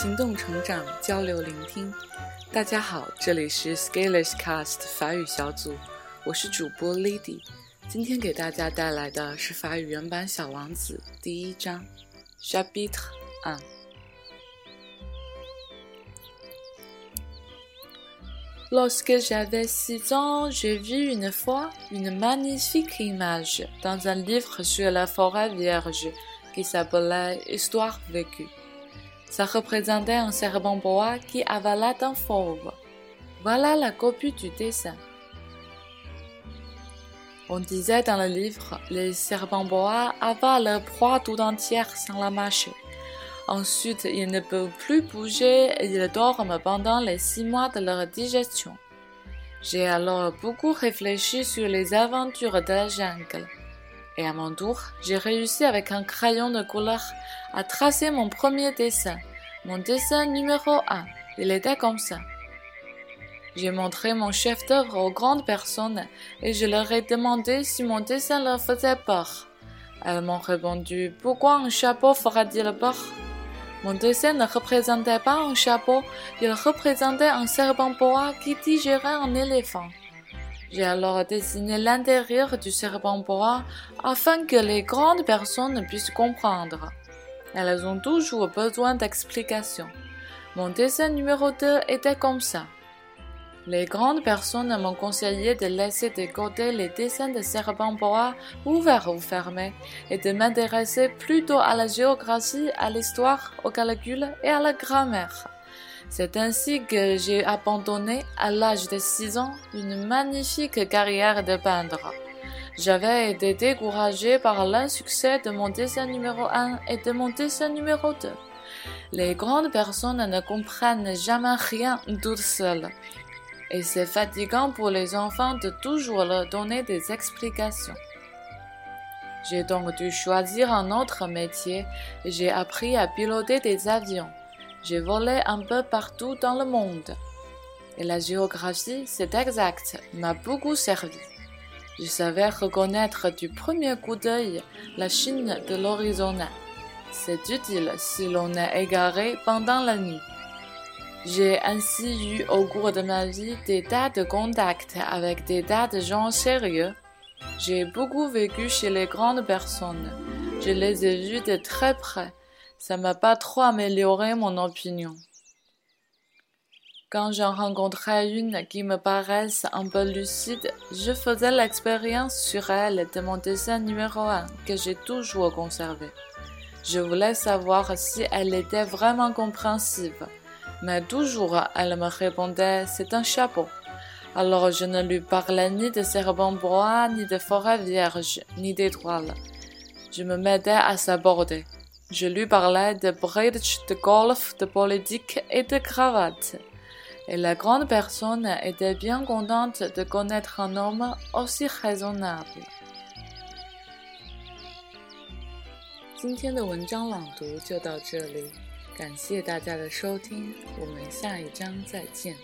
行动成长，交流聆听。大家好，这里是 Scalers Cast 法语小组，我是主播 Lady。今天给大家带来的是法语原版《小王子》第一章，Chapitre u。Lorsque j'avais six ans, j'ai vu une fois une magnifique image dans un livre sur la forêt vierge qui s'appelait Histoire vécue. Ça représentait un serpent bois qui avala un fauve. Voilà la copie du dessin. On disait dans le livre, les serpents bois avalent leur proie tout entière sans la mâcher. Ensuite, ils ne peuvent plus bouger et ils dorment pendant les six mois de leur digestion. J'ai alors beaucoup réfléchi sur les aventures de la jungle. Et à mon tour, j'ai réussi avec un crayon de couleur à tracer mon premier dessin. Mon dessin numéro un. Il était comme ça. J'ai montré mon chef d'œuvre aux grandes personnes et je leur ai demandé si mon dessin leur faisait peur. Elles m'ont répondu Pourquoi un chapeau fera-t-il peur? Mon dessin ne représentait pas un chapeau, il représentait un serpent bois qui digérait un éléphant. J'ai alors dessiné l'intérieur du serpent bois afin que les grandes personnes puissent comprendre. Elles ont toujours besoin d'explications. Mon dessin numéro 2 était comme ça. Les grandes personnes m'ont conseillé de laisser de côté les dessins de serpents bois ouverts ou fermés et de m'intéresser plutôt à la géographie, à l'histoire, au calcul et à la grammaire. C'est ainsi que j'ai abandonné à l'âge de 6 ans une magnifique carrière de peintre. J'avais été découragé par l'insuccès de mon dessin numéro 1 et de mon dessin numéro 2. Les grandes personnes ne comprennent jamais rien toutes seules et c'est fatigant pour les enfants de toujours leur donner des explications. J'ai donc dû choisir un autre métier et j'ai appris à piloter des avions. J'ai volé un peu partout dans le monde. Et la géographie, c'est exact, m'a beaucoup servi. Je savais reconnaître du premier coup d'œil la Chine de l'Arizona. C'est utile si l'on est égaré pendant la nuit. J'ai ainsi eu au cours de ma vie des tas de contacts avec des tas de gens sérieux. J'ai beaucoup vécu chez les grandes personnes. Je les ai vus de très près. Ça m'a pas trop amélioré mon opinion. Quand j'en rencontrais une qui me paraissait un peu lucide, je faisais l'expérience sur elle de mon dessin numéro un que j'ai toujours conservé. Je voulais savoir si elle était vraiment compréhensive mais toujours elle me répondait c'est un chapeau. Alors je ne lui parlais ni de serpent bois, ni de forêt vierge, ni d'étoiles. Je me mettais à s'aborder. Je lui parlais de bridge, de golf, de politique et de cravate. Et la grande personne était bien contente de connaître un homme aussi raisonnable. 今天的文章朗读就到这里。感谢大家的收听，我们下一章再见。